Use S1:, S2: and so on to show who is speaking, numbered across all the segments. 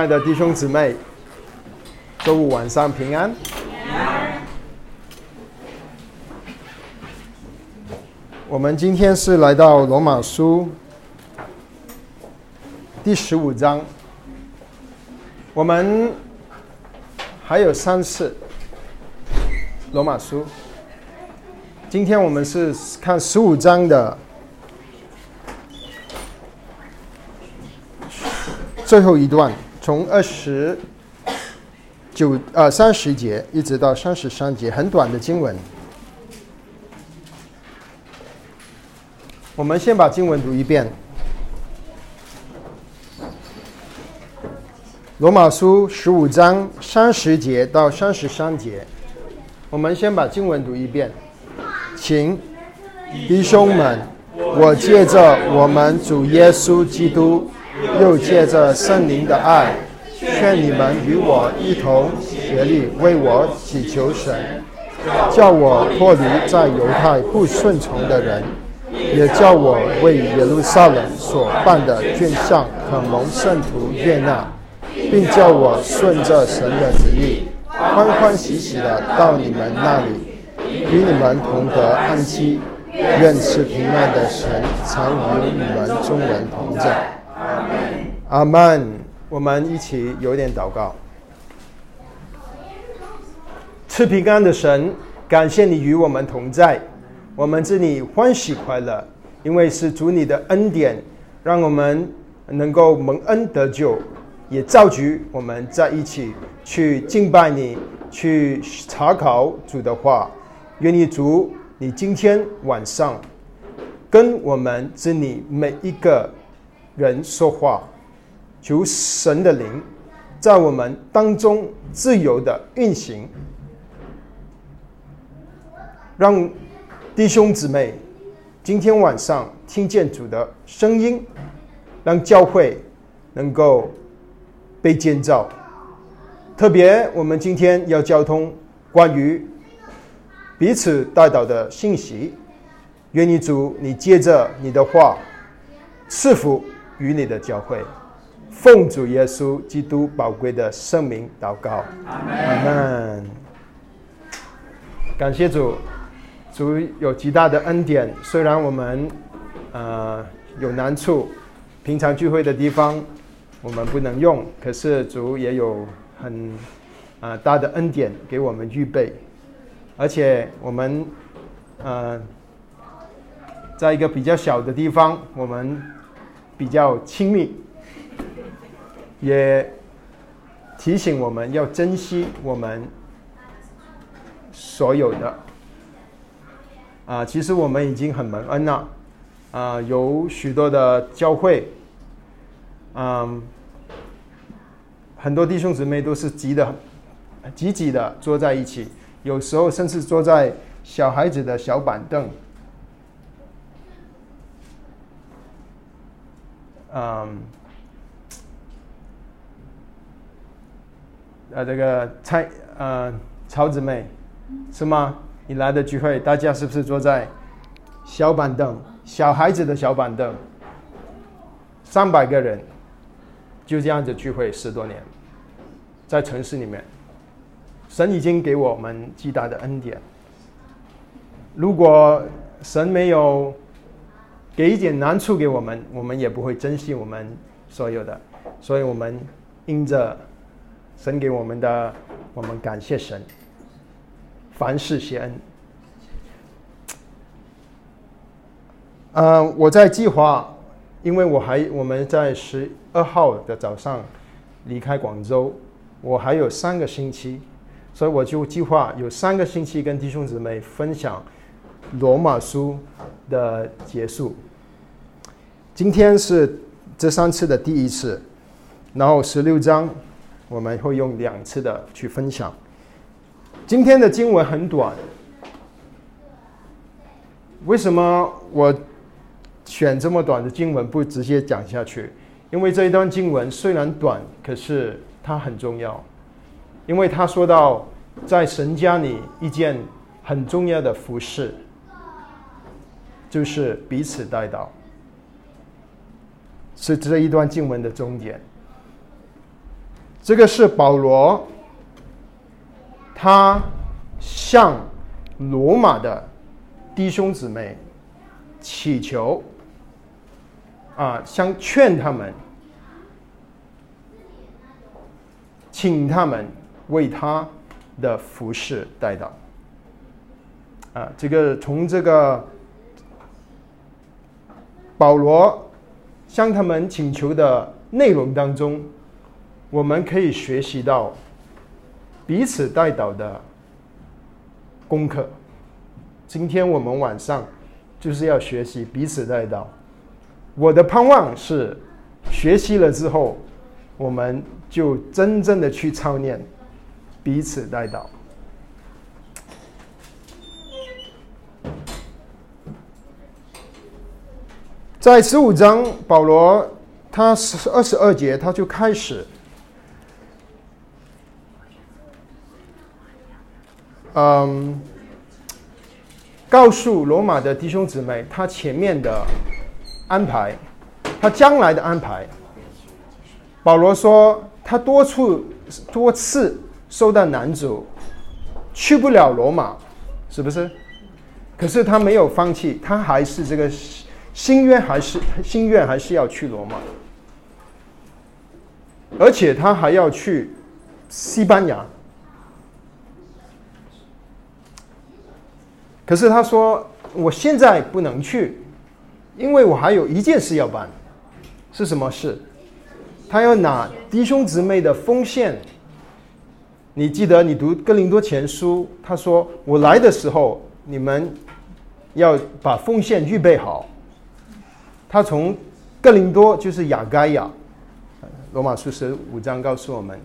S1: 亲爱的弟兄姊妹，周五晚上平安。我们今天是来到罗马书第十五章，我们还有三次罗马书。今天我们是看十五章的最后一段，从二十九呃三十节一直到三十三节，很短的经文。我们先把经文读一遍，《罗马书》十五章三十节到三十三节。我们先把经文读一遍，请弟兄们，我借着我们主耶稣基督，又借着圣灵的爱，劝你们与我一同协力，为我祈求神，叫我脱离在犹太不顺从的人。也叫我为耶路撒冷所办的卷项可蒙圣徒悦纳，并叫我顺着神的旨意，欢欢喜喜的到你们那里，与你们同得安息。愿赐平安的神常与你们众人同在。阿门。我们一起有点祷告。赐平安的神，感谢你与我们同在。我们这里欢喜快乐，因为是主你的恩典，让我们能够蒙恩得救，也造就我们在一起去敬拜你，去查考主的话。愿你主，你今天晚上跟我们这里每一个人说话，求神的灵在我们当中自由的运行，让。弟兄姊妹，今天晚上听见主的声音，让教会能够被建造。特别，我们今天要交通关于彼此带到的信息。愿你主，你借着你的话赐福与你的教会。奉主耶稣基督宝贵的圣名祷告，阿门。感谢主。主有极大的恩典，虽然我们呃有难处，平常聚会的地方我们不能用，可是主也有很啊大的恩典给我们预备，而且我们呃在一个比较小的地方，我们比较亲密，也提醒我们要珍惜我们所有的。啊，其实我们已经很蒙恩了，啊，有许多的教会，嗯，很多弟兄姊妹都是挤的，挤挤的坐在一起，有时候甚至坐在小孩子的小板凳，嗯，呃，这个蔡呃曹姊妹是吗？你来的聚会，大家是不是坐在小板凳、小孩子的小板凳？三百个人就这样子聚会十多年，在城市里面，神已经给我们极大的恩典。如果神没有给一点难处给我们，我们也不会珍惜我们所有的。所以我们因着神给我们的，我们感谢神。凡事谢恩。嗯，我在计划，因为我还我们在十二号的早上离开广州，我还有三个星期，所以我就计划有三个星期跟弟兄姊妹分享罗马书的结束。今天是这三次的第一次，然后十六章我们会用两次的去分享。今天的经文很短，为什么我选这么短的经文不直接讲下去？因为这一段经文虽然短，可是它很重要，因为他说到在神家里一件很重要的服饰，就是彼此带到，是这一段经文的终点。这个是保罗，他向罗马的弟兄姊妹祈求，啊，想劝他们，请他们为他的服饰带到。啊，这个从这个保罗向他们请求的内容当中。我们可以学习到彼此带导的功课。今天我们晚上就是要学习彼此带导。我的盼望是学习了之后，我们就真正的去操练彼此带导。在十五章，保罗他是二十二节，他就开始。嗯，告诉罗马的弟兄姊妹，他前面的安排，他将来的安排。保罗说，他多处多次受到难阻，去不了罗马，是不是？可是他没有放弃，他还是这个心愿，还是心愿，还是要去罗马，而且他还要去西班牙。可是他说：“我现在不能去，因为我还有一件事要办，是什么事？他要拿弟兄姊妹的奉献。你记得你读哥林多前书，他说我来的时候，你们要把奉献预备好。他从哥林多就是雅盖亚，罗马书十五章告诉我们，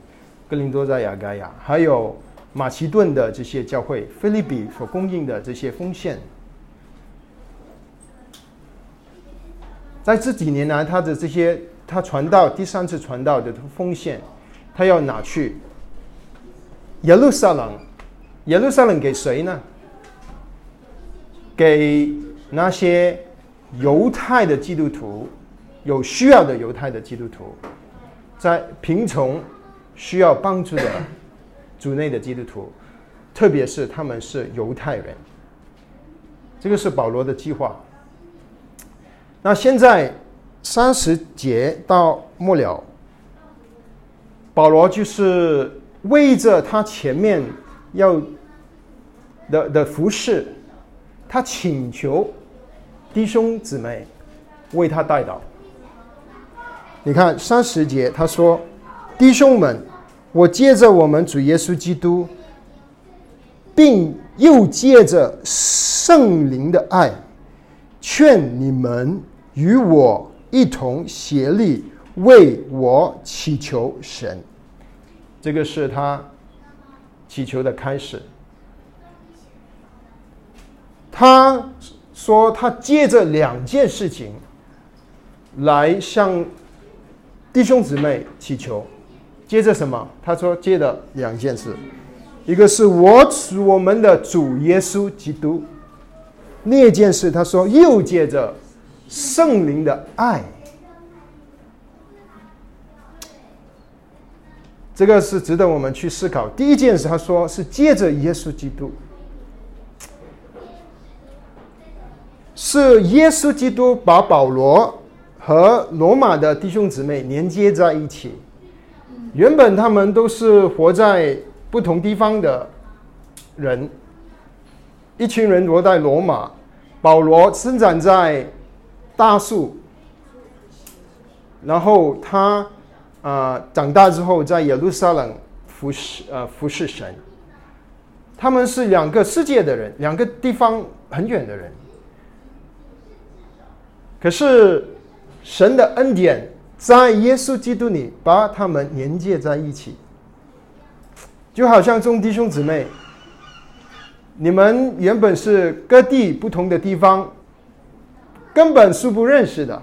S1: 哥林多在雅盖亚，还有。”马其顿的这些教会，菲利比所供应的这些奉献，在这几年来，他的这些他传道第三次传道的奉献，他要拿去耶路撒冷，耶路撒冷给谁呢？给那些犹太的基督徒，有需要的犹太的基督徒，在贫穷需要帮助的。主内的基督徒，特别是他们是犹太人，这个是保罗的计划。那现在三十节到末了，保罗就是为着他前面要的的服饰，他请求弟兄姊妹为他带祷。你看三十节，他说：“弟兄们。”我借着我们主耶稣基督，并又借着圣灵的爱，劝你们与我一同协力为我祈求神。这个是他祈求的开始。他说他借着两件事情来向弟兄姊妹祈求。接着什么？他说接着两件事，一个是我我们的主耶稣基督，另一件事他说又接着圣灵的爱。这个是值得我们去思考。第一件事他说是借着耶稣基督，是耶稣基督把保罗和罗马的弟兄姊妹连接在一起。原本他们都是活在不同地方的人，一群人活在罗马，保罗生长在大树，然后他啊长大之后在耶路撒冷服侍呃服侍神，他们是两个世界的人，两个地方很远的人，可是神的恩典。在耶稣基督里，把他们连接在一起，就好像众弟兄姊妹，你们原本是各地不同的地方，根本是不认识的。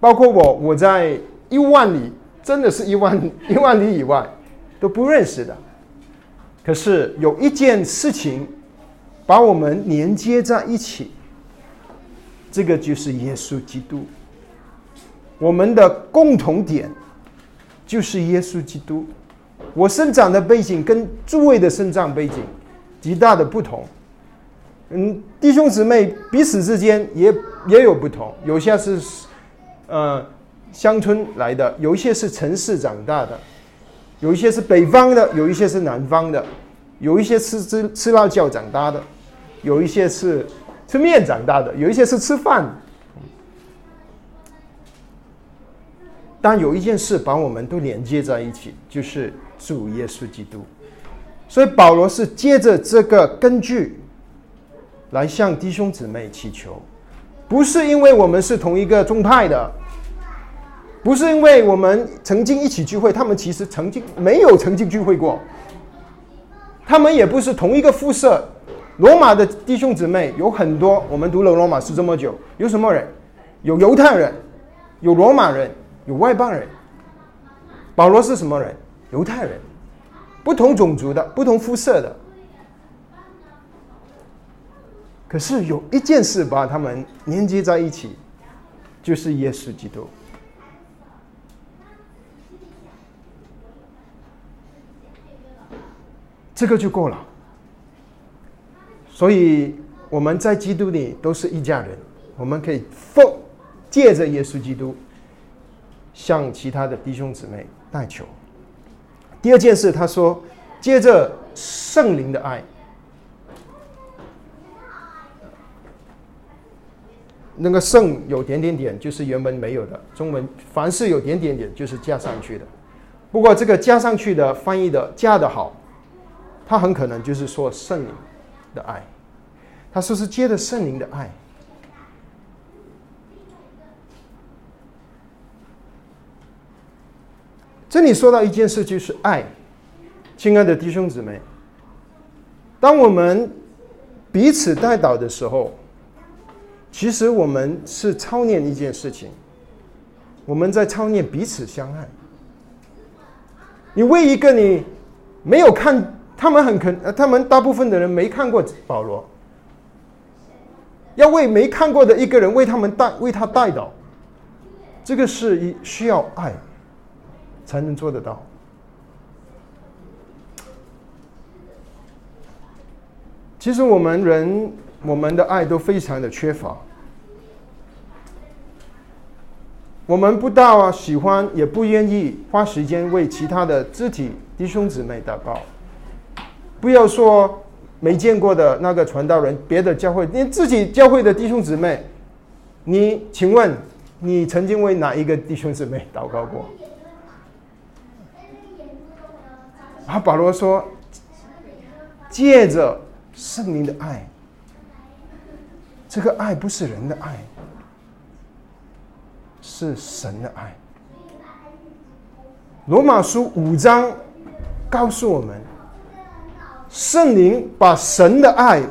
S1: 包括我，我在一万里，真的是一万 一万里以外都不认识的。可是有一件事情把我们连接在一起，这个就是耶稣基督。我们的共同点就是耶稣基督。我生长的背景跟诸位的生长背景极大的不同。嗯，弟兄姊妹彼此之间也也有不同，有些是呃乡村来的，有一些是城市长大的，有一些是北方的，有一些是南方的，有一些吃吃吃辣椒长大的，有一些是吃面长大的，有一些是吃饭。但有一件事把我们都连接在一起，就是主耶稣基督。所以保罗是借着这个根据来向弟兄姊妹祈求，不是因为我们是同一个宗派的，不是因为我们曾经一起聚会，他们其实曾经没有曾经聚会过，他们也不是同一个肤色。罗马的弟兄姊妹有很多，我们读了罗马书这么久，有什么人？有犹太人，有罗马人。有外邦人，保罗是什么人？犹太人，不同种族的，不同肤色的。可是有一件事把他们连接在一起，就是耶稣基督。这个就够了。所以我们在基督里都是一家人，我们可以奉借着耶稣基督。向其他的弟兄姊妹代求。第二件事，他说：“接着圣灵的爱，那个圣有点点点，就是原文没有的。中文凡是有点点点，就是加上去的。不过这个加上去的翻译的加的好，他很可能就是说圣灵的爱。他说是接着圣灵的爱。”这里说到一件事，就是爱，亲爱的弟兄姊妹，当我们彼此带导的时候，其实我们是操练一件事情，我们在操练彼此相爱。你为一个你没有看，他们很肯，他们大部分的人没看过保罗，要为没看过的一个人为他们带为他带导，这个是一需要爱。才能做得到。其实我们人，我们的爱都非常的缺乏。我们不大喜欢，也不愿意花时间为其他的肢体弟兄姊妹祷告。不要说没见过的那个传道人，别的教会，你自己教会的弟兄姊妹，你请问你曾经为哪一个弟兄姊妹祷告过？然后保罗说：“借着圣灵的爱，这个爱不是人的爱，是神的爱。”罗马书五章告诉我们，圣灵把神的爱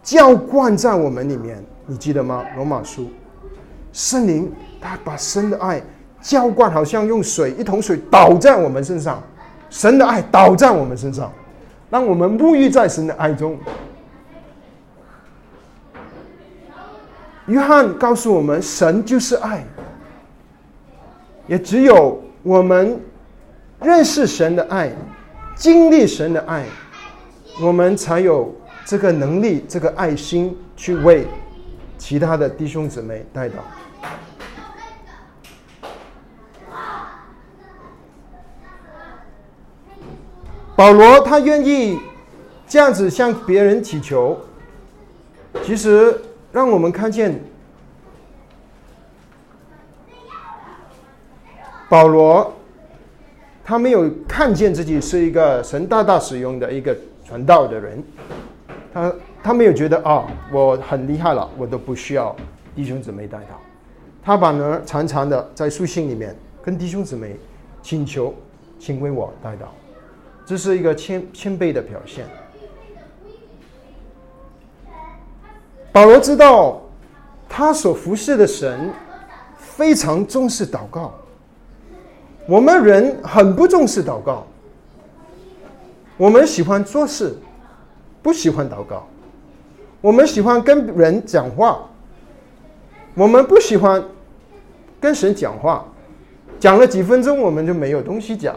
S1: 浇灌在我们里面，你记得吗？罗马书，圣灵他把神的爱浇灌，好像用水一桶水倒在我们身上。神的爱倒在我们身上，让我们沐浴在神的爱中。约翰告诉我们，神就是爱，也只有我们认识神的爱，经历神的爱，我们才有这个能力、这个爱心去为其他的弟兄姊妹带祷。保罗他愿意这样子向别人祈求，其实让我们看见保罗他没有看见自己是一个神大大使用的一个传道的人，他他没有觉得啊我很厉害了，我都不需要弟兄姊妹带到，他反而常常的在书信里面跟弟兄姊妹请求，请为我带到。这是一个谦谦卑的表现。保罗知道，他所服侍的神非常重视祷告。我们人很不重视祷告，我们喜欢做事，不喜欢祷告。我们喜欢跟人讲话，我们不喜欢跟神讲话。讲了几分钟，我们就没有东西讲。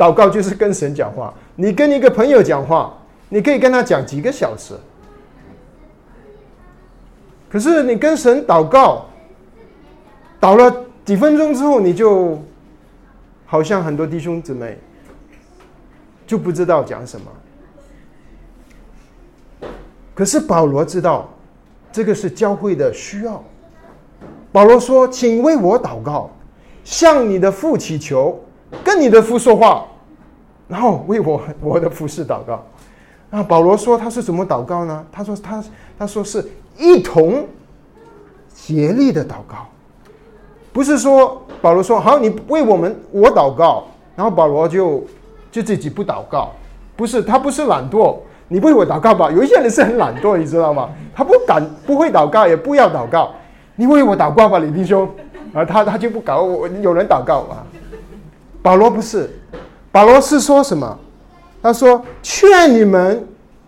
S1: 祷告就是跟神讲话。你跟一个朋友讲话，你可以跟他讲几个小时。可是你跟神祷告，祷了几分钟之后，你就好像很多弟兄姊妹就不知道讲什么。可是保罗知道，这个是教会的需要。保罗说：“请为我祷告，向你的父祈求，跟你的父说话，然后为我我的服侍祷告。”那，保罗说他是怎么祷告呢？他说他他说是。一同竭力的祷告，不是说保罗说好，你为我们我祷告，然后保罗就就自己不祷告，不是他不是懒惰，你为我祷告吧。有一些人是很懒惰，你知道吗？他不敢不会祷告，也不要祷告，你为我祷告吧，李弟兄啊，他他就不搞我，有人祷告啊。保罗不是，保罗是说什么？他说劝你们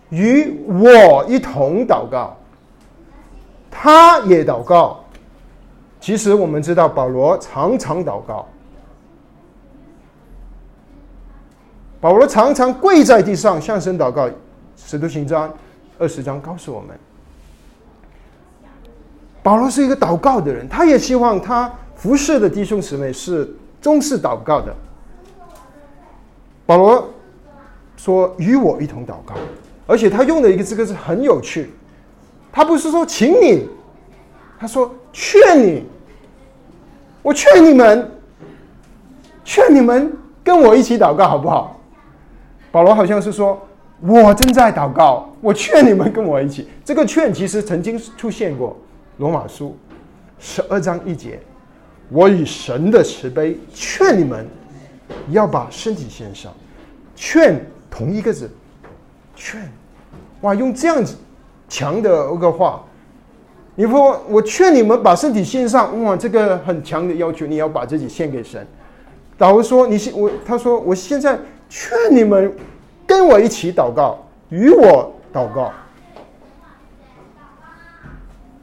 S1: 与我一同祷告。他也祷告。其实我们知道，保罗常常祷告。保罗常常跪在地上向神祷告，《使徒行传》二十章告诉我们，保罗是一个祷告的人。他也希望他服侍的弟兄姊妹是重视祷告的。保罗说：“与我一同祷告。”而且他用的一个这个字很有趣。他不是说请你，他说劝你，我劝你们，劝你们跟我一起祷告好不好？保罗好像是说，我正在祷告，我劝你们跟我一起。这个劝其实曾经出现过，罗马书十二章一节，我以神的慈悲劝你们，要把身体献上。劝同一个字，劝，哇，用这样子。强的一个话，你说我劝你们把身体献上，哇，这个很强的要求，你要把自己献给神。导说：“你现我，他说我现在劝你们跟我一起祷告，与我祷告。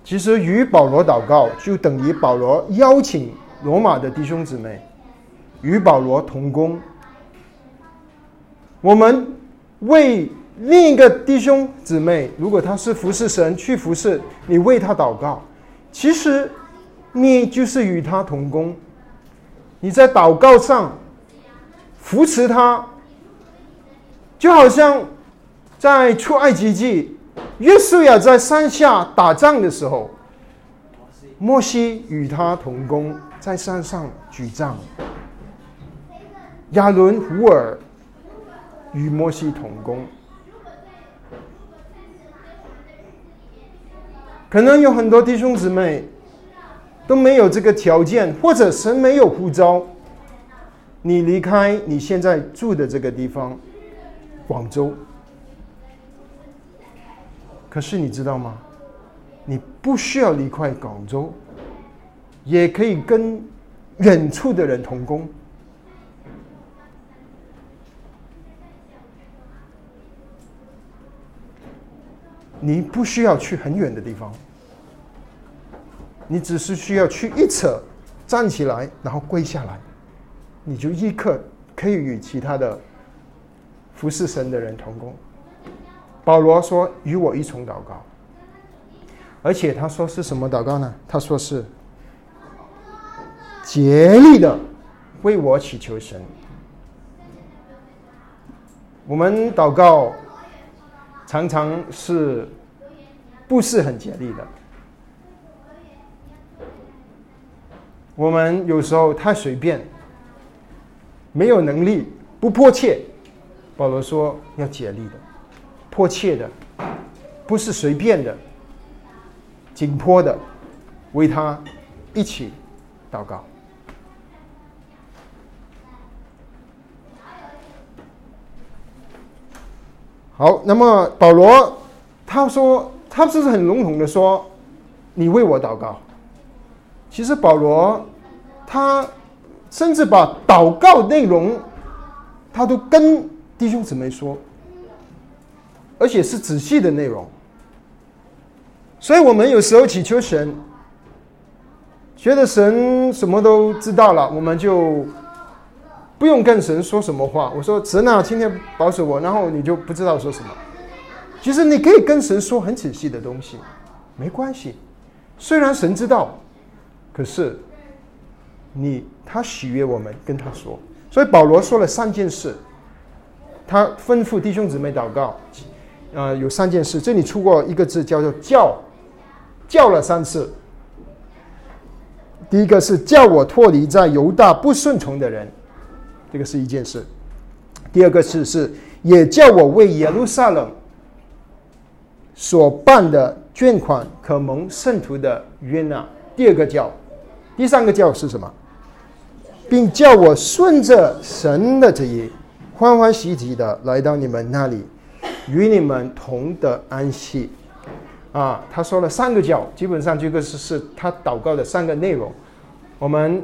S1: 其实与保罗祷告，就等于保罗邀请罗马的弟兄姊妹与保罗同工。我们为。”另一个弟兄姊妹，如果他是服侍神去服侍，你为他祷告，其实你就是与他同工。你在祷告上扶持他，就好像在出埃及记，约书亚在山下打仗的时候，摩西与他同工，在山上举仗，亚伦、胡尔与摩西同工。可能有很多弟兄姊妹都没有这个条件，或者神没有呼召你离开你现在住的这个地方，广州。可是你知道吗？你不需要离开广州，也可以跟远处的人同工。你不需要去很远的地方，你只是需要去一扯，站起来，然后跪下来，你就立刻可以与其他的服侍神的人同工。保罗说：“与我一同祷告。”而且他说是什么祷告呢？他说是竭力的为我祈求神。我们祷告。常常是不是很竭力的？我们有时候太随便，没有能力，不迫切。保罗说要竭力的，迫切的，不是随便的，紧迫的，为他一起祷告。好，那么保罗他说，他不是很笼统的说，你为我祷告。其实保罗他甚至把祷告内容，他都跟弟兄姊妹说，而且是仔细的内容。所以我们有时候祈求神，觉得神什么都知道了，我们就不用跟神说什么话。我说神啊，今天保守我，然后你就不知道说什么。其实你可以跟神说很仔细的东西，没关系。虽然神知道，可是你他喜悦我们跟他说。所以保罗说了三件事，他吩咐弟兄姊妹祷告，呃，有三件事。这里出过一个字叫做叫，叫了三次。第一个是叫我脱离在犹大不顺从的人，这个是一件事。第二个是是也叫我为耶路撒冷所办的捐款可蒙圣徒的约纳。第二个叫，第三个叫是什么？并叫我顺着神的旨意，欢欢喜喜的来到你们那里，与你们同得安息。啊，他说了三个叫，基本上这个是是他祷告的三个内容。我们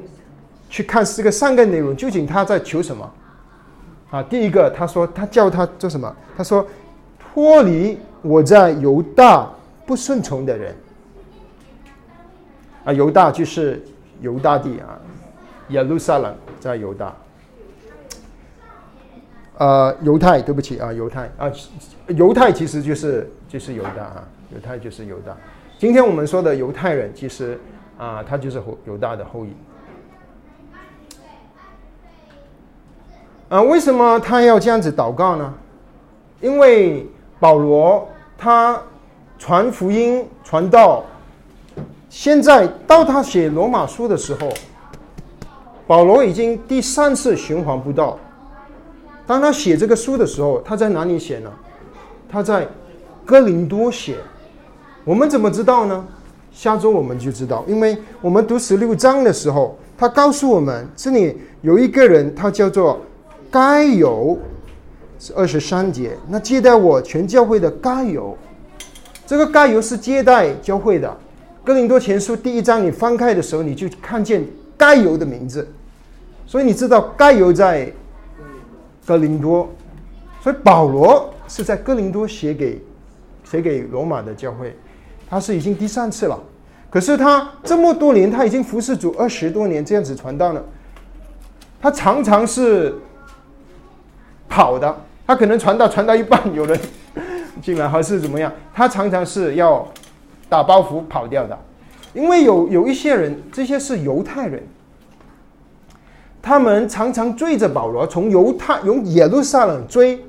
S1: 去看这个三个内容，究竟他在求什么？啊，第一个他说他叫他做什么？他说脱离我在犹大不顺从的人。啊，犹大就是犹大地啊，耶路撒冷在犹大。呃，犹太，对不起啊，犹太啊，犹太其实就是就是犹大啊。犹太就是犹大，今天我们说的犹太人，其实啊，他就是犹大的后裔。啊，为什么他要这样子祷告呢？因为保罗他传福音传到现在，到他写罗马书的时候，保罗已经第三次循环不到。当他写这个书的时候，他在哪里写呢？他在哥林多写。我们怎么知道呢？下周我们就知道，因为我们读十六章的时候，他告诉我们，这里有一个人，他叫做该有，是二十三节。那接待我全教会的该有，这个该有是接待教会的。哥林多前书第一章你翻开的时候，你就看见该有的名字，所以你知道该有在哥林多，所以保罗是在哥林多写给写给罗马的教会。他是已经第三次了，可是他这么多年，他已经服侍主二十多年，这样子传道了。他常常是跑的，他可能传道传到一半，有人进来还是怎么样，他常常是要打包袱跑掉的。因为有有一些人，这些是犹太人，他们常常追着保罗，从犹太从耶路撒冷追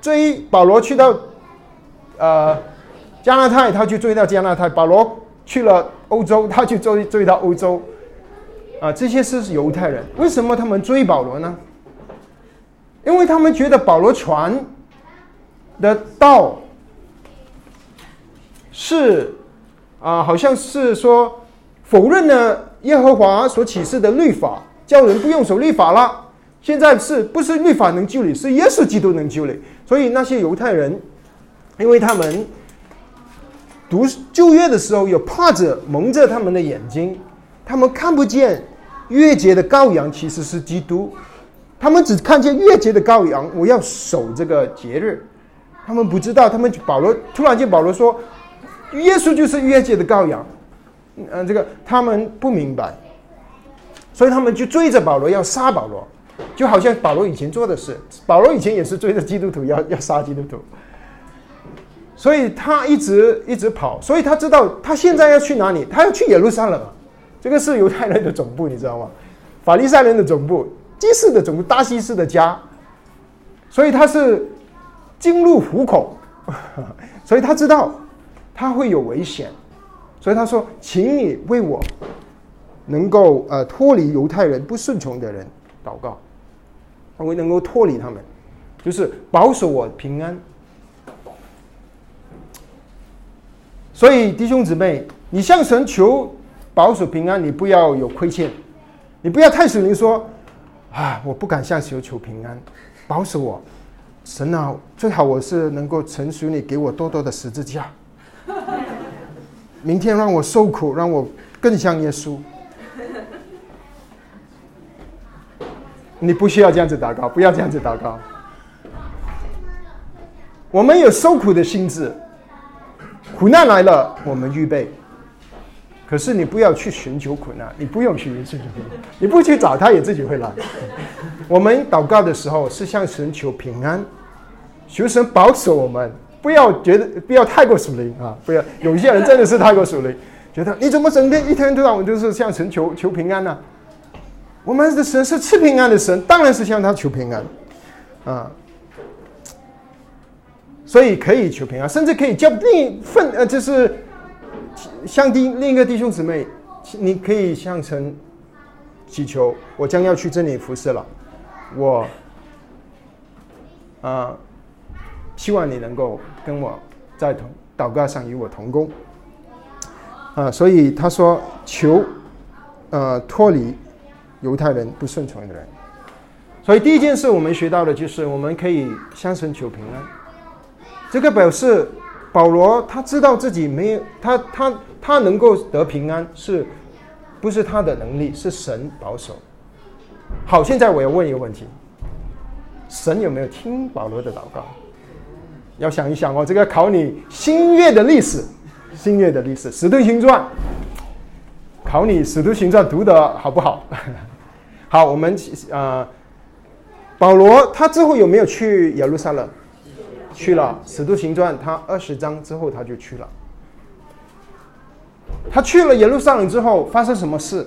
S1: 追保罗去到呃。加拿大，他去追到加拿大；保罗去了欧洲，他去追追到欧洲。啊，这些是犹太人，为什么他们追保罗呢？因为他们觉得保罗传的道是啊，好像是说否认了耶和华所启示的律法，叫人不用守律法了。现在是不是律法能救你？是耶稣基督能救你。所以那些犹太人，因为他们。读旧约的时候，有帕子蒙着他们的眼睛，他们看不见月节的羔羊其实是基督，他们只看见月节的羔羊，我要守这个节日，他们不知道，他们保罗突然间保罗说，耶稣就是月节的羔羊，嗯，这个他们不明白，所以他们就追着保罗要杀保罗，就好像保罗以前做的事，保罗以前也是追着基督徒要要杀基督徒。所以他一直一直跑，所以他知道他现在要去哪里，他要去耶路撒冷，这个是犹太人的总部，你知道吗？法利赛人的总部，祭司的总部，大西斯的家，所以他是进入虎口，所以他知道他会有危险，所以他说：“请你为我能够呃脱离犹太人不顺从的人祷告，我能够脱离他们，就是保守我平安。”所以弟兄姊妹，你向神求保守平安，你不要有亏欠，你不要太使灵说啊，我不敢向神求平安，保守我，神啊，最好我是能够成熟你给我多多的十字架，明天让我受苦，让我更像耶稣。你不需要这样子祷告，不要这样子祷告。我们有受苦的心智。苦难来了，我们预备；可是你不要去寻求苦难，你不用去寻求苦难，你不去找，他也自己会来。我们祷告的时候是向神求平安，求神保守我们，不要觉得不要太过属灵啊！不要有些人真的是太过属灵，觉得你怎么整天一天到晚就是向神求求平安呢？我们的神是赐平安的神，当然是向他求平安啊。所以可以求平安，甚至可以叫另一份呃，就是向弟另一个弟兄姊妹，你可以向神祈求，我将要去这里服侍了，我啊，希望你能够跟我在同祷告上与我同工啊。所以他说求呃脱离犹太人不顺从的人。所以第一件事我们学到的就是我们可以向神求平安。这个表示保罗他知道自己没有他他他能够得平安，是不是他的能力？是神保守。好，现在我要问一个问题：神有没有听保罗的祷告？要想一想哦，这个考你新月的历史，新月的历史《使徒行传》，考你《使徒行传》读的好不好？好，我们啊，保罗他之后有没有去耶路撒冷？去了《使徒行传》，他二十章之后他就去了。他去了耶路撒冷之后，发生什么事？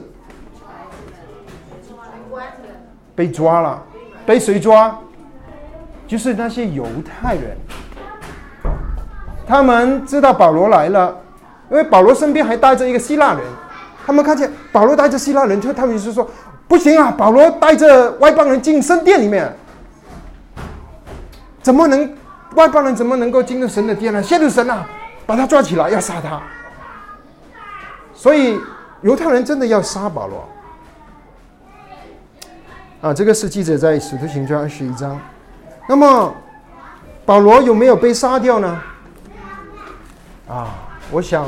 S1: 被抓了，被谁抓？就是那些犹太人。他们知道保罗来了，因为保罗身边还带着一个希腊人。他们看见保罗带着希腊人，就他们就说：“不行啊，保罗带着外邦人进圣殿里面，怎么能？”外邦人怎么能够进入神的殿呢？亵渎神啊！把他抓起来，要杀他。所以犹太人真的要杀保罗。啊，这个是记者在使徒行传二十一章。那么保罗有没有被杀掉呢？啊，我想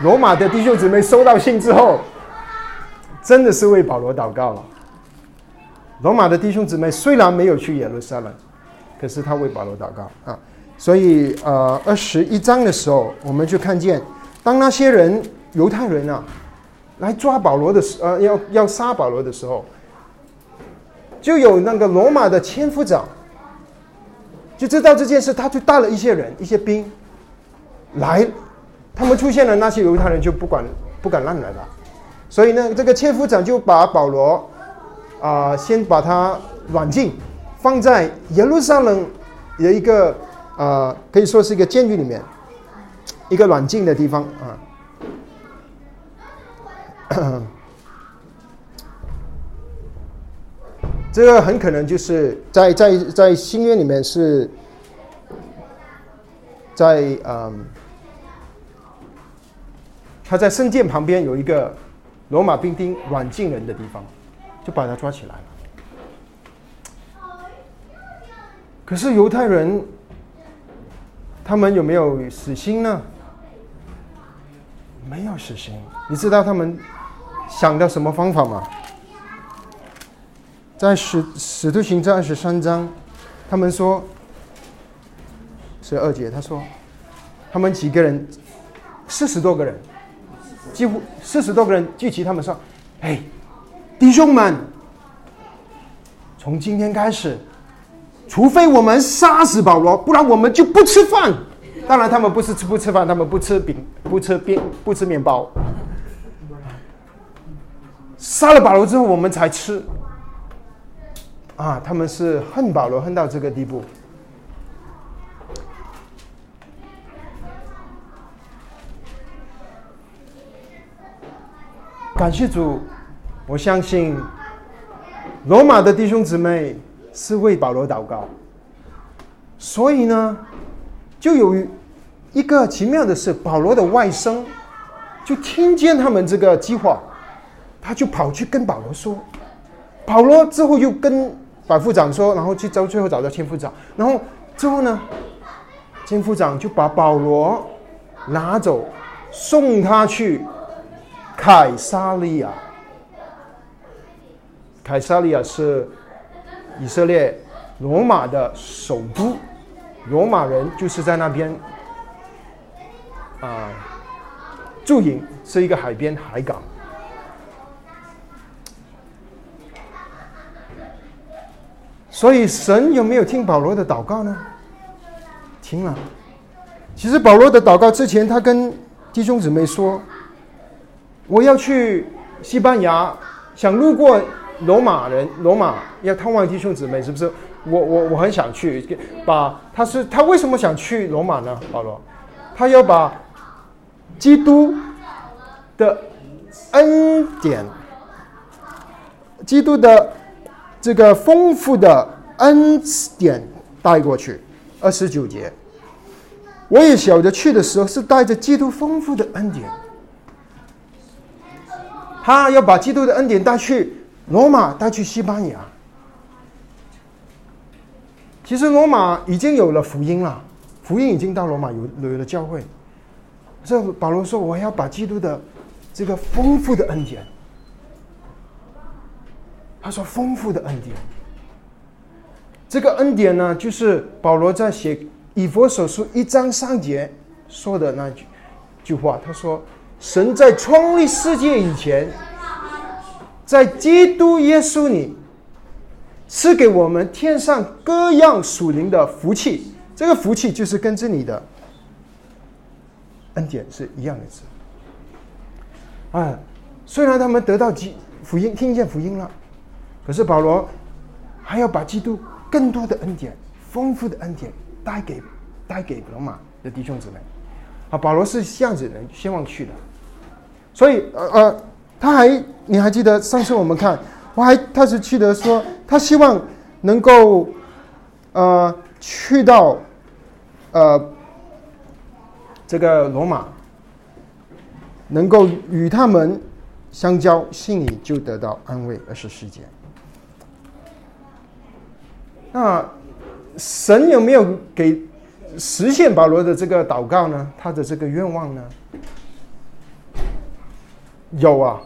S1: 罗马的弟兄姊妹收到信之后，真的是为保罗祷告了。罗马的弟兄姊妹虽然没有去耶路撒冷。可是他为保罗祷告啊，所以呃，二十一章的时候，我们就看见，当那些人犹太人啊来抓保罗的时，呃，要要杀保罗的时候，就有那个罗马的千夫长就知道这件事，他就带了一些人、一些兵来，他们出现了，那些犹太人就不管不敢乱来了，所以呢，这个千夫长就把保罗啊，先把他软禁。放在耶路撒冷有一个啊，可以说是一个监狱里面，一个软禁的地方啊。这个很可能就是在在在新约里面是在嗯，他在圣殿旁边有一个罗马兵丁软禁人的地方，就把他抓起来了。可是犹太人，他们有没有死心呢？没有死心。你知道他们想的什么方法吗？在使使徒行传二十三章，他们说十二节，他说他们几个人，四十多个人，几乎四十多个人聚集，他们说：“哎，弟兄们，从今天开始。”除非我们杀死保罗，不然我们就不吃饭。当然，他们不是吃不吃饭，他们不吃饼，不吃饼，不吃面包。杀了保罗之后，我们才吃。啊，他们是恨保罗恨到这个地步。感谢主，我相信罗马的弟兄姊妹。是为保罗祷告，所以呢，就有一个奇妙的是，保罗的外甥就听见他们这个计划，他就跑去跟保罗说。保罗之后又跟百夫长说，然后去找最后找到千夫长，然后之后呢，千夫长就把保罗拿走，送他去凯撒利亚。凯撒利亚是。以色列罗马的首都，罗马人就是在那边啊驻营是一个海边海港。所以神有没有听保罗的祷告呢？听了。其实保罗的祷告之前，他跟弟兄姊妹说：“我要去西班牙，想路过罗马人，罗马要探望弟兄姊妹，是不是？我我我很想去，把他是他为什么想去罗马呢？保罗，他要把基督的恩典，基督的。”这个丰富的恩典带过去，二十九节。我也晓得去的时候是带着基督丰富的恩典，他要把基督的恩典带去罗马，带去西班牙。其实罗马已经有了福音了，福音已经到罗马有有了教会。这保罗说：“我要把基督的这个丰富的恩典。”他说：“丰富的恩典，这个恩典呢，就是保罗在写以佛所书一章三节说的那句句话。他说：‘神在创立世界以前，在基督耶稣里赐给我们天上各样属灵的福气。这个福气就是跟着你的恩典是一样的字。’啊，虽然他们得到基福音，听见福音了。”可是保罗还要把基督更多的恩典、丰富的恩典带给带给罗马的弟兄姊妹。啊，保罗是这样子人，希望去的。所以，呃呃，他还你还记得上次我们看，我还他是记得说，他希望能够呃去到呃这个罗马，能够与他们相交，心里就得到安慰，而是世界。那神有没有给实现保罗的这个祷告呢？他的这个愿望呢？有啊。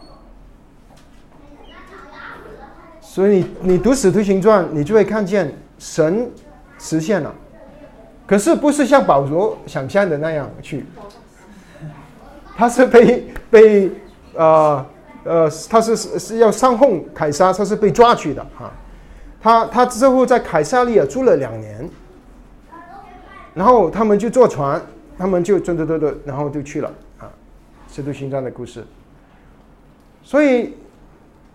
S1: 所以你你读使徒行传，你就会看见神实现了。可是不是像保罗想象的那样去，他是被被呃呃，他是是要上奉凯撒，他是被抓去的哈。他他之后在凯撒利亚住了两年，然后他们就坐船，他们就走走走走，然后就去了啊，使徒行传的故事。所以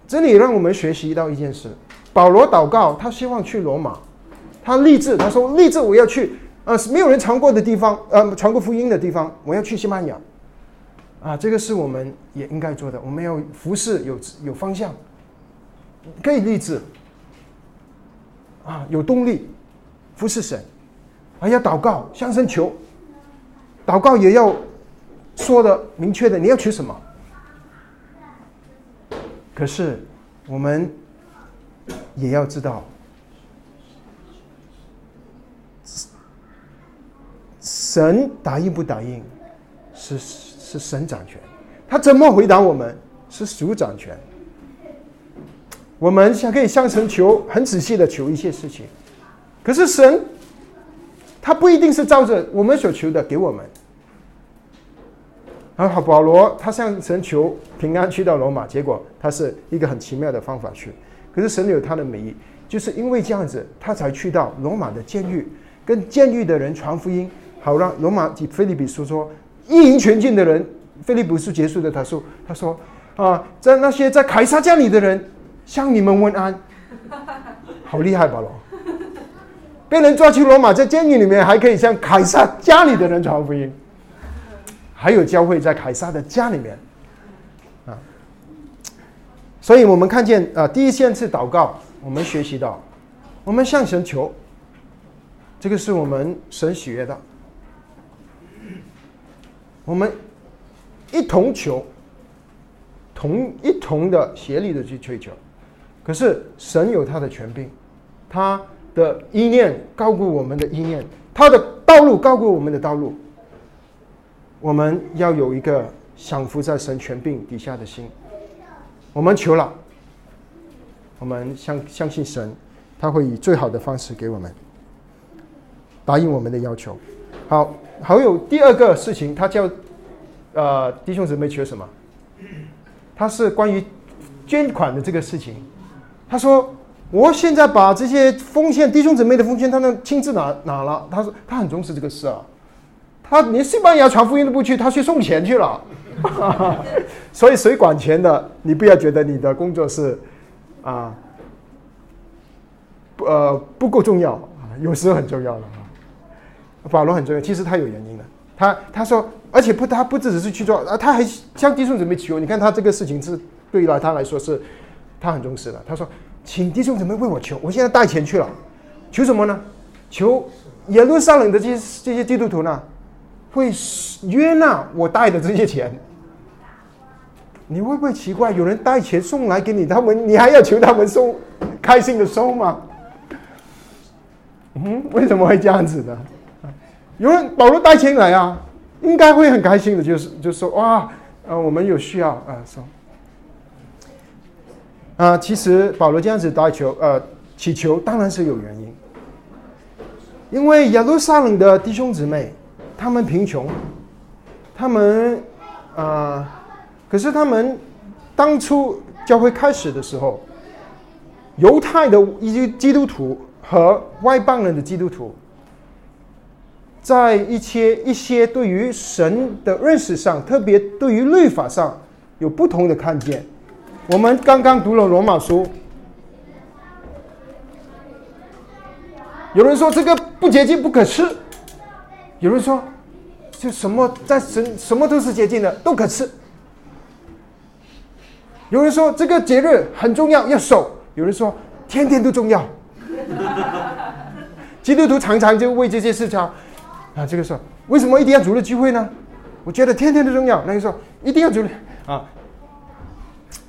S1: 这里让我们学习到一件事：保罗祷告，他希望去罗马，他立志，他说立志我要去啊，没有人传过的地方，呃，传过福音的地方，我要去西班牙。啊，这个是我们也应该做的，我们要服侍有有方向，可以立志。啊，有动力服侍神，还要祷告向神求，祷告也要说的明确的，你要求什么？可是我们也要知道，神答应不答应，是是神掌权，他怎么回答我们，是主掌权。我们想可以向神求，很仔细的求一些事情，可是神，他不一定是照着我们所求的给我们。然后，保罗他向神求平安去到罗马，结果他是一个很奇妙的方法去。可是神有他的美意，就是因为这样子，他才去到罗马的监狱，跟监狱的人传福音，好让罗马及菲利比书说一营全境的人，菲利比书结束的他说，他说啊，在那些在凯撒家里的人。向你们问安，好厉害保？罗，被人抓去罗马，在监狱里面还可以向凯撒家里的人传福音，还有教会在凯撒的家里面啊。所以我们看见啊，第一线是祷告，我们学习到，我们向神求，这个是我们神喜悦的，我们一同求，同一同的协力的去追求。可是神有他的权柄，他的意念高过我们的意念，他的道路高过我们的道路。我们要有一个降服在神权柄底下的心。我们求了，我们相相信神，他会以最好的方式给我们答应我们的要求。好，还有第二个事情，他叫呃弟兄姊妹求什么？他是关于捐款的这个事情。他说：“我现在把这些奉献弟兄姊妹的奉献，他能亲自拿拿了。”他说：“他很重视这个事啊。他连西班牙传福音都不去，他去送钱去了。所以谁管钱的？你不要觉得你的工作是啊，呃不够重要啊，有时候很重要的啊。保罗很重要，其实他有原因的。他他说，而且不，他不只是去做啊，他还向弟兄姊妹求。你看他这个事情是对于他来说是。”他很重视的。他说：“请弟兄姊妹为我求，我现在带钱去了，求什么呢？求耶路撒冷的这些这些基督徒呢，会约纳我带的这些钱。你会不会奇怪，有人带钱送来给你，他们你还要求他们收，开心的收吗？嗯，为什么会这样子呢？有人保罗带钱来啊，应该会很开心的，就是就说哇，呃，我们有需要啊，收。”啊，其实保罗这样子祷求，呃，祈求当然是有原因，因为耶路撒冷的弟兄姊妹，他们贫穷，他们啊，可是他们当初教会开始的时候，犹太的一些基督徒和外邦人的基督徒，在一些一些对于神的认识上，特别对于律法上有不同的看见。我们刚刚读了罗马书，有人说这个不洁净不可吃，有人说就什么在神什么都是洁净的都可吃，有人说这个节日很重要要守，有人说天天都重要。基督徒常常就为这些事情啊，这个说为什么一定要主日聚会呢？我觉得天天都重要。那个说一定要主日啊。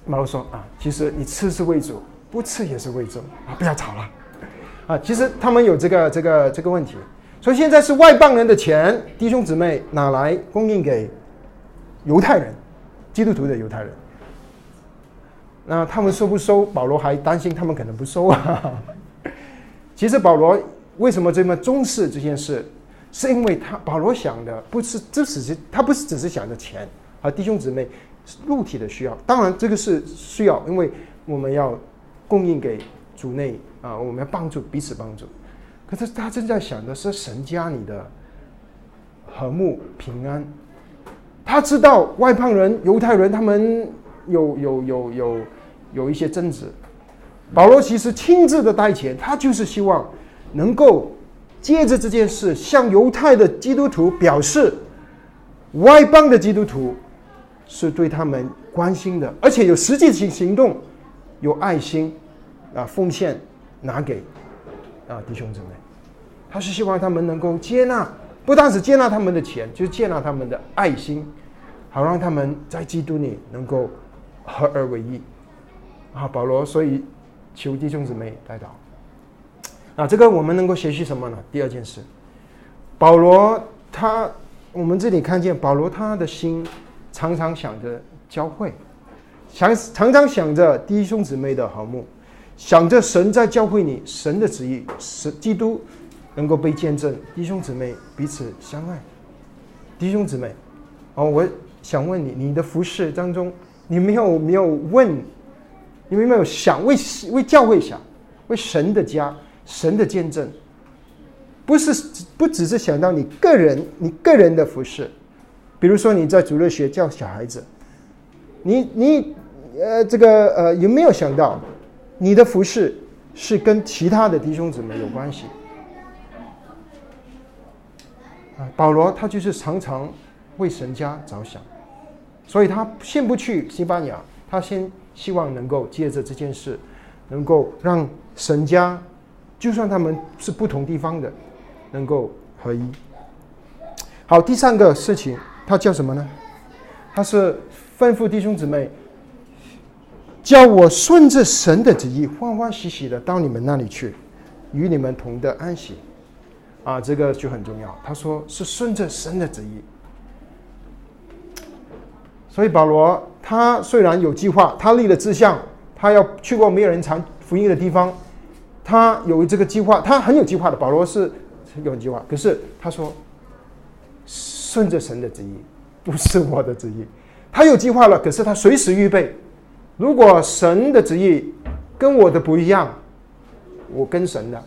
S1: 马路说啊，其实你吃是为主，不吃也是为主啊！不要吵了啊！其实他们有这个这个这个问题，所以现在是外邦人的钱，弟兄姊妹拿来供应给犹太人，基督徒的犹太人。那他们收不收？保罗还担心他们可能不收啊。其实保罗为什么这么重视这件事？是因为他保罗想的不是这只是他不是只是想着钱啊，弟兄姊妹。肉体的需要，当然这个是需要，因为我们要供应给主内啊，我们要帮助彼此帮助。可是他正在想的是神家里的和睦平安。他知道外邦人、犹太人他们有有有有有一些争执。保罗其实亲自的带钱，他就是希望能够借着这件事向犹太的基督徒表示，外邦的基督徒。是对他们关心的，而且有实际性行动，有爱心，啊，奉献拿给啊弟兄姊妹，他是希望他们能够接纳，不但是接纳他们的钱，就是接纳他们的爱心，好让他们在基督里能够合而为一。啊，保罗所以求弟兄姊妹带到。啊，这个我们能够学习什么呢？第二件事，保罗他，我们这里看见保罗他的心。常常想着教会，想常常想着弟兄姊妹的和睦，想着神在教会里神的旨意，是基督能够被见证，弟兄姊妹彼此相爱。弟兄姊妹，哦，我想问你，你的服饰当中，你没有没有问，你有没有想为为教会想，为神的家，神的见证，不是不只是想到你个人，你个人的服饰。比如说你在主日学教小孩子，你你呃这个呃有没有想到你的服饰是跟其他的弟兄姊妹有关系？保罗他就是常常为神家着想，所以他先不去西班牙，他先希望能够借着这件事，能够让神家，就算他们是不同地方的，能够合一。好，第三个事情。他叫什么呢？他是吩咐弟兄姊妹，叫我顺着神的旨意，欢欢喜喜的到你们那里去，与你们同的安息。啊，这个就很重要。他说是顺着神的旨意。所以保罗他虽然有计划，他立了志向，他要去过没有人传福音的地方，他有这个计划，他很有计划的。保罗是有计划，可是他说。顺着神的旨意，不是我的旨意。他有计划了，可是他随时预备。如果神的旨意跟我的不一样，我跟神的，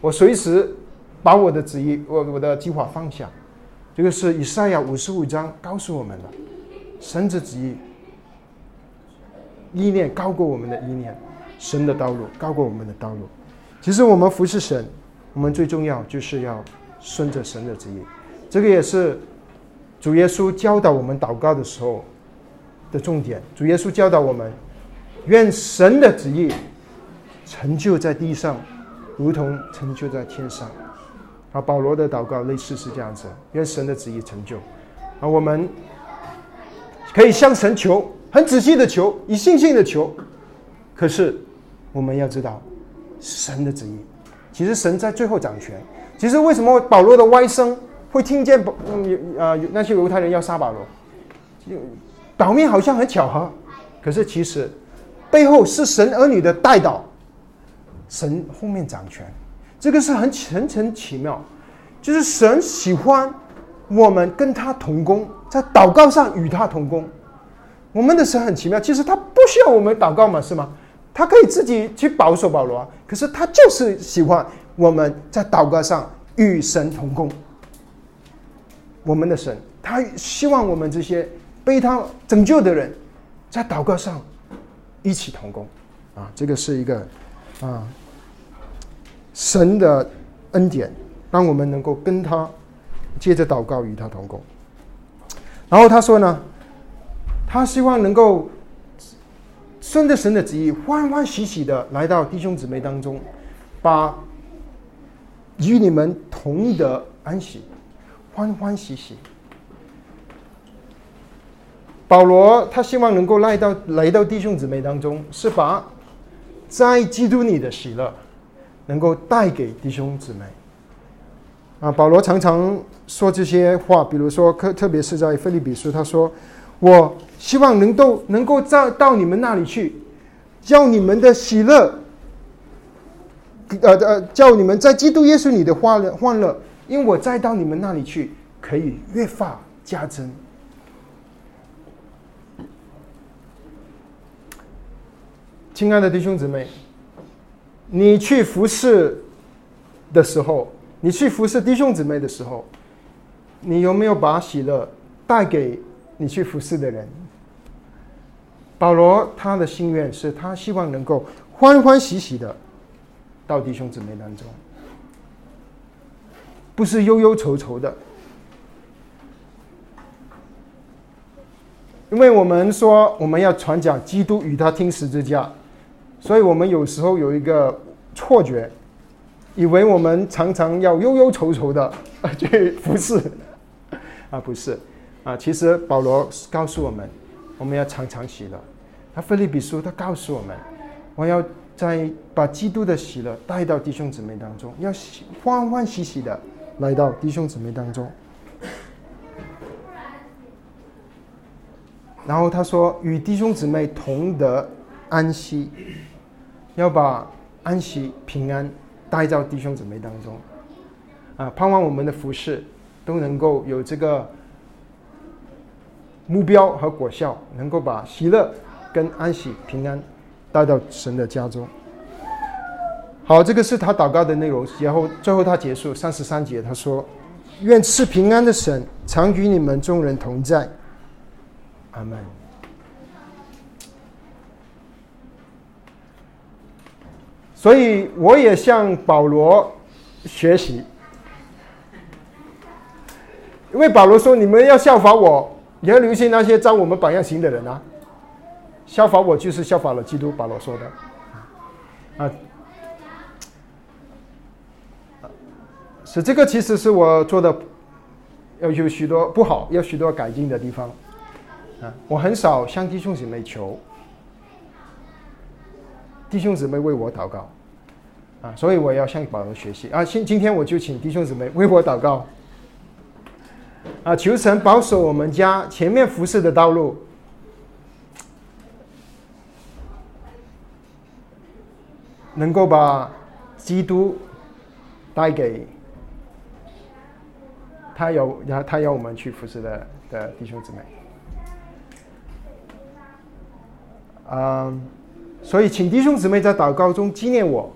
S1: 我随时把我的旨意、我我的计划放下。这个是以赛亚五十五章告诉我们的，神的旨意意念高过我们的意念，神的道路高过我们的道路。其实我们服侍神，我们最重要就是要顺着神的旨意。这个也是主耶稣教导我们祷告的时候的重点。主耶稣教导我们，愿神的旨意成就在地上，如同成就在天上。啊，保罗的祷告类似是这样子：愿神的旨意成就。啊，我们可以向神求，很仔细的求，以信心的求。可是我们要知道，神的旨意，其实神在最后掌权。其实为什么保罗的歪声会听见保嗯啊那些犹太人要杀保罗？表面好像很巧合，可是其实背后是神儿女的带祷，神后面掌权。这个是很很很奇妙，就是神喜欢我们跟他同工，在祷告上与他同工。我们的神很奇妙，其实他不需要我们祷告嘛，是吗？他可以自己去保守保罗，可是他就是喜欢我们在祷告上与神同工。我们的神，他希望我们这些被他拯救的人，在祷告上一起同工。啊，这个是一个啊。神的恩典，让我们能够跟他接着祷告，与他同工。然后他说呢，他希望能够顺着神的旨意，欢欢喜喜的来到弟兄姊妹当中，把与你们同得安息，欢欢喜喜。保罗他希望能够来到来到弟兄姊妹当中，是把在基督里的喜乐。能够带给弟兄姊妹啊！保罗常常说这些话，比如说，特特别是在菲利比书，他说：“我希望能够能够到到你们那里去，叫你们的喜乐，呃呃，叫你们在基督耶稣里的欢乐欢乐，因为我再到你们那里去，可以越发加增。”亲爱的弟兄姊妹。你去服侍的时候，你去服侍弟兄姊妹的时候，你有没有把喜乐带给你去服侍的人？保罗他的心愿是他希望能够欢欢喜喜的到弟兄姊妹当中，不是忧忧愁愁的。因为我们说我们要传讲基督与他听十字架。所以我们有时候有一个错觉，以为我们常常要忧忧愁愁的去服侍，啊，不是，啊，其实保罗告诉我们，我们要常常喜乐。他菲利比书他告诉我们，我要在把基督的喜乐带到弟兄姊妹当中，要欢欢喜喜的来到弟兄姊妹当中。然后他说，与弟兄姊妹同得安息。要把安息平安带到弟兄姊妹当中，啊，盼望我们的服饰都能够有这个目标和果效，能够把喜乐跟安息平安带到神的家中。好，这个是他祷告的内容。然后最后他结束三十三节，他说：“愿赐平安的神常与你们众人同在。”阿门。所以我也向保罗学习，因为保罗说：“你们要效法我，也要留心那些照我们榜样行的人啊。”效法我就是效法了基督。保罗说的，啊，是这个，其实是我做的，要有许多不好，要许多改进的地方。啊，我很少向弟兄姊妹求。弟兄姊妹为我祷告，啊，所以我要向保罗学习啊。今今天我就请弟兄姊妹为我祷告，啊，求神保守我们家前面服侍的道路，能够把基督带给他有他他要我们去服侍的的弟兄姊妹。啊，所以请弟兄姊妹在祷告中纪念我，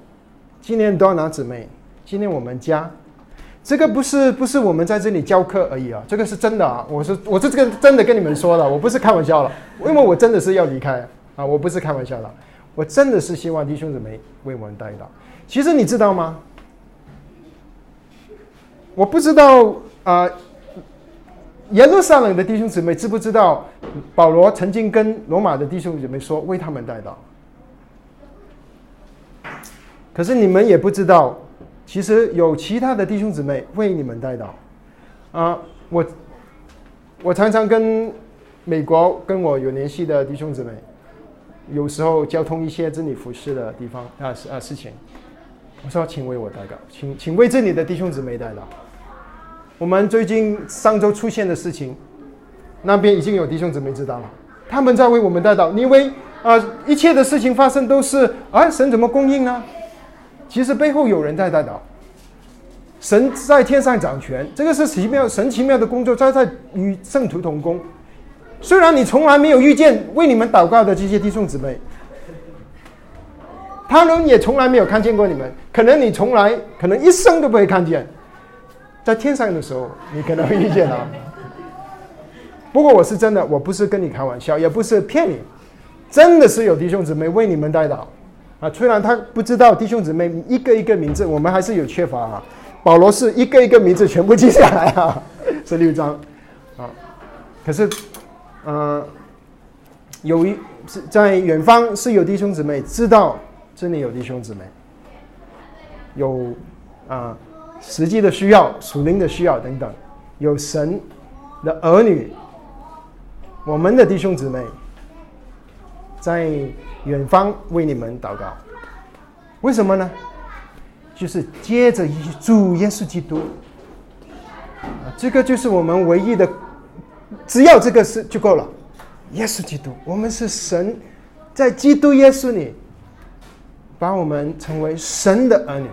S1: 纪念多拿姊妹，纪念我们家。这个不是不是我们在这里教课而已啊，这个是真的啊！我是我是这个真的跟你们说了，我不是开玩笑了，因为我真的是要离开啊，我不是开玩笑的，我真的是希望弟兄姊妹为我们带到。其实你知道吗？我不知道啊，耶路撒冷的弟兄姊妹知不知道保罗曾经跟罗马的弟兄姊妹说为他们带到？可是你们也不知道。其实有其他的弟兄姊妹为你们带祷，啊，我我常常跟美国跟我有联系的弟兄姊妹，有时候交通一些这里服饰的地方啊事啊事情，我说请为我代祷，请请为这里的弟兄姊妹代祷。我们最近上周出现的事情，那边已经有弟兄姊妹知道了，他们在为我们代祷。你以为啊一切的事情发生都是啊神怎么供应呢？其实背后有人在带祷，神在天上掌权，这个是奇妙神奇妙的工作，在在与圣徒同工。虽然你从来没有遇见为你们祷告的这些弟兄姊妹，他们也从来没有看见过你们，可能你从来可能一生都不会看见，在天上的时候你可能会遇见他。不过我是真的，我不是跟你开玩笑，也不是骗你，真的是有弟兄姊妹为你们带祷。啊，虽然他不知道弟兄姊妹一个一个名字，我们还是有缺乏啊。保罗是一个一个名字全部记下来啊，十六章啊。可是，呃，有一是在远方是有弟兄姊妹知道这里有弟兄姊妹，有啊实际的需要、属灵的需要等等，有神的儿女，我们的弟兄姊妹在。远方为你们祷告，为什么呢？就是接着主耶稣基督，这个就是我们唯一的，只要这个是就够了。耶稣基督，我们是神，在基督耶稣里，把我们成为神的儿女。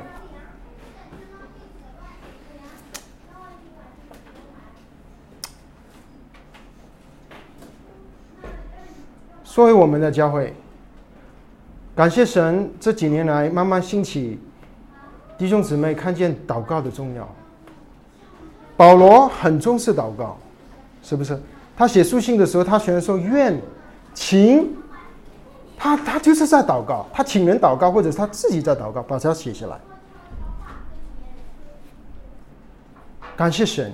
S1: 作为我们的教会。感谢神，这几年来慢慢兴起，弟兄姊妹看见祷告的重要。保罗很重视祷告，是不是？他写书信的时候，他选说愿，请，他他就是在祷告，他请人祷告，或者他自己在祷告，把它写下来。感谢神，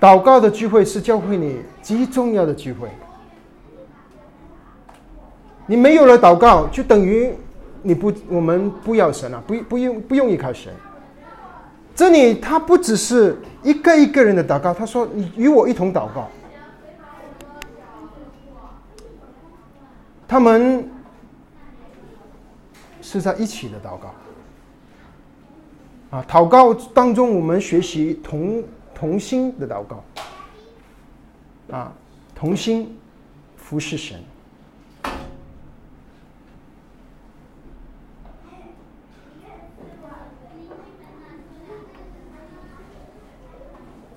S1: 祷告的聚会是教会里极重要的聚会。你没有了祷告，就等于你不我们不要神了，不不用不用依靠神。这里他不只是一个一个人的祷告，他说你与我一同祷告。他们是在一起的祷告。啊，祷告当中我们学习同同心的祷告。啊，同心服侍神。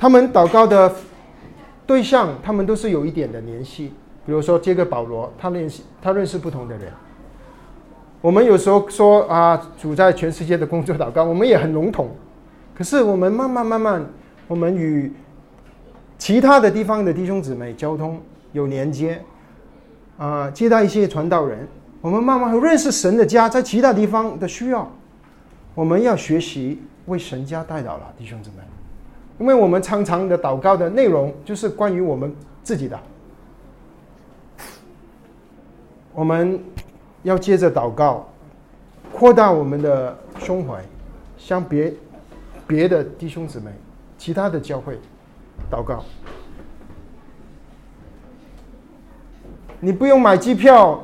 S1: 他们祷告的对象，他们都是有一点的联系。比如说，这个保罗，他认识他认识不同的人。我们有时候说啊，主在全世界的工作祷告，我们也很笼统。可是我们慢慢慢慢，我们与其他的地方的弟兄姊妹交通有连接，啊，接待一些传道人，我们慢慢认识神的家在其他地方的需要。我们要学习为神家带到了弟兄姊妹。因为我们常常的祷告的内容就是关于我们自己的，我们要接着祷告，扩大我们的胸怀，向别别的弟兄姊妹、其他的教会祷告。你不用买机票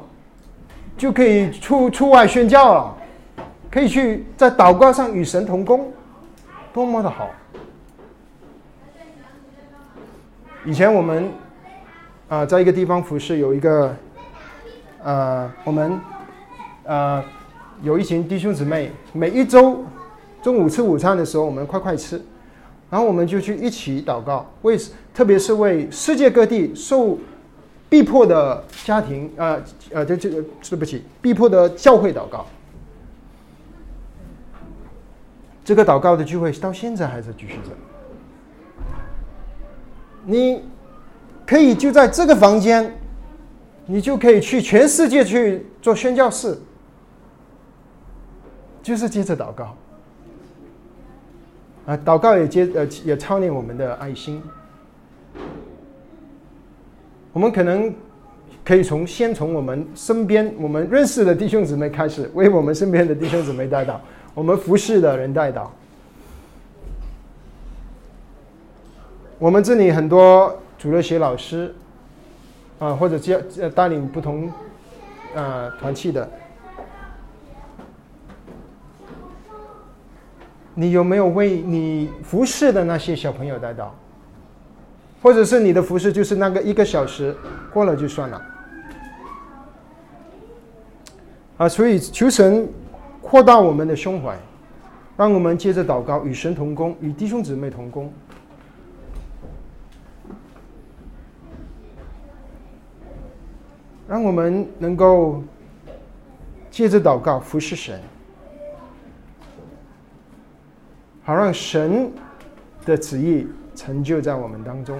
S1: 就可以出出外宣教了，可以去在祷告上与神同工，多么的好！以前我们啊，在一个地方服侍，有一个呃，我们呃，有一群弟兄姊妹，每一周中午吃午餐的时候，我们快快吃，然后我们就去一起祷告，为特别是为世界各地受逼迫的家庭，呃呃，这这个对不起，逼迫的教会祷告。这个祷告的聚会到现在还在继续着。你可以就在这个房间，你就可以去全世界去做宣教士，就是接着祷告。啊，祷告也接呃也操练我们的爱心。我们可能可以从先从我们身边我们认识的弟兄姊妹开始，为我们身边的弟兄姊妹带祷。我们服侍的人带到，我们这里很多主日学老师，啊，或者教呃带领不同啊团契的，你有没有为你服侍的那些小朋友带到？或者是你的服侍就是那个一个小时过了就算了？啊，所以求神。扩大我们的胸怀，让我们接着祷告，与神同工，与弟兄姊妹同工，让我们能够借着祷告服侍神，好让神的旨意成就在我们当中。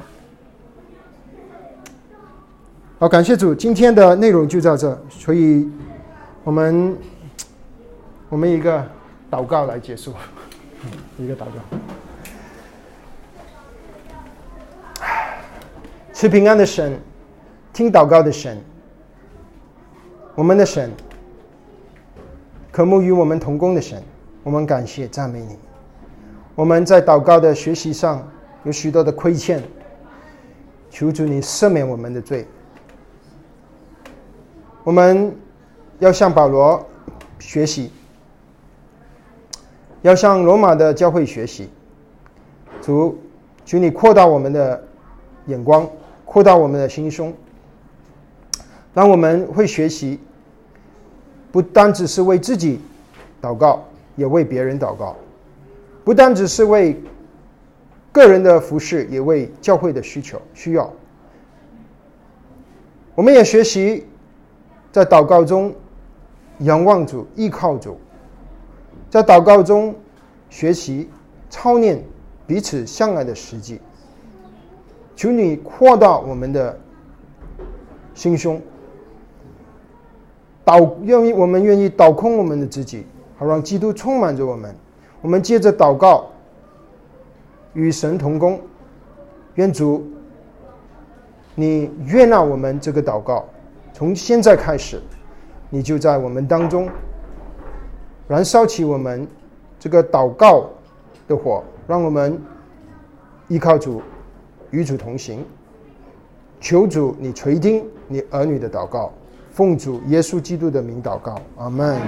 S1: 好，感谢主，今天的内容就到这，所以我们。我们一个祷告来结束，一个祷告。持平安的神，听祷告的神，我们的神，渴慕与我们同工的神，我们感谢赞美你。我们在祷告的学习上有许多的亏欠，求主你赦免我们的罪。我们要向保罗学习。要向罗马的教会学习，主，求你扩大我们的眼光，扩大我们的心胸，让我们会学习，不单只是为自己祷告，也为别人祷告；不单只是为个人的服饰，也为教会的需求需要。我们也学习在祷告中仰望主，依靠主。在祷告中学习操练彼此相爱的实际，求你扩大我们的心胸，导愿意我们愿意倒空我们的自己，好让基督充满着我们。我们接着祷告，与神同工，愿主你悦纳我们这个祷告。从现在开始，你就在我们当中。燃烧起我们这个祷告的火，让我们依靠主，与主同行。求主你垂听你儿女的祷告，奉主耶稣基督的名祷告，阿门。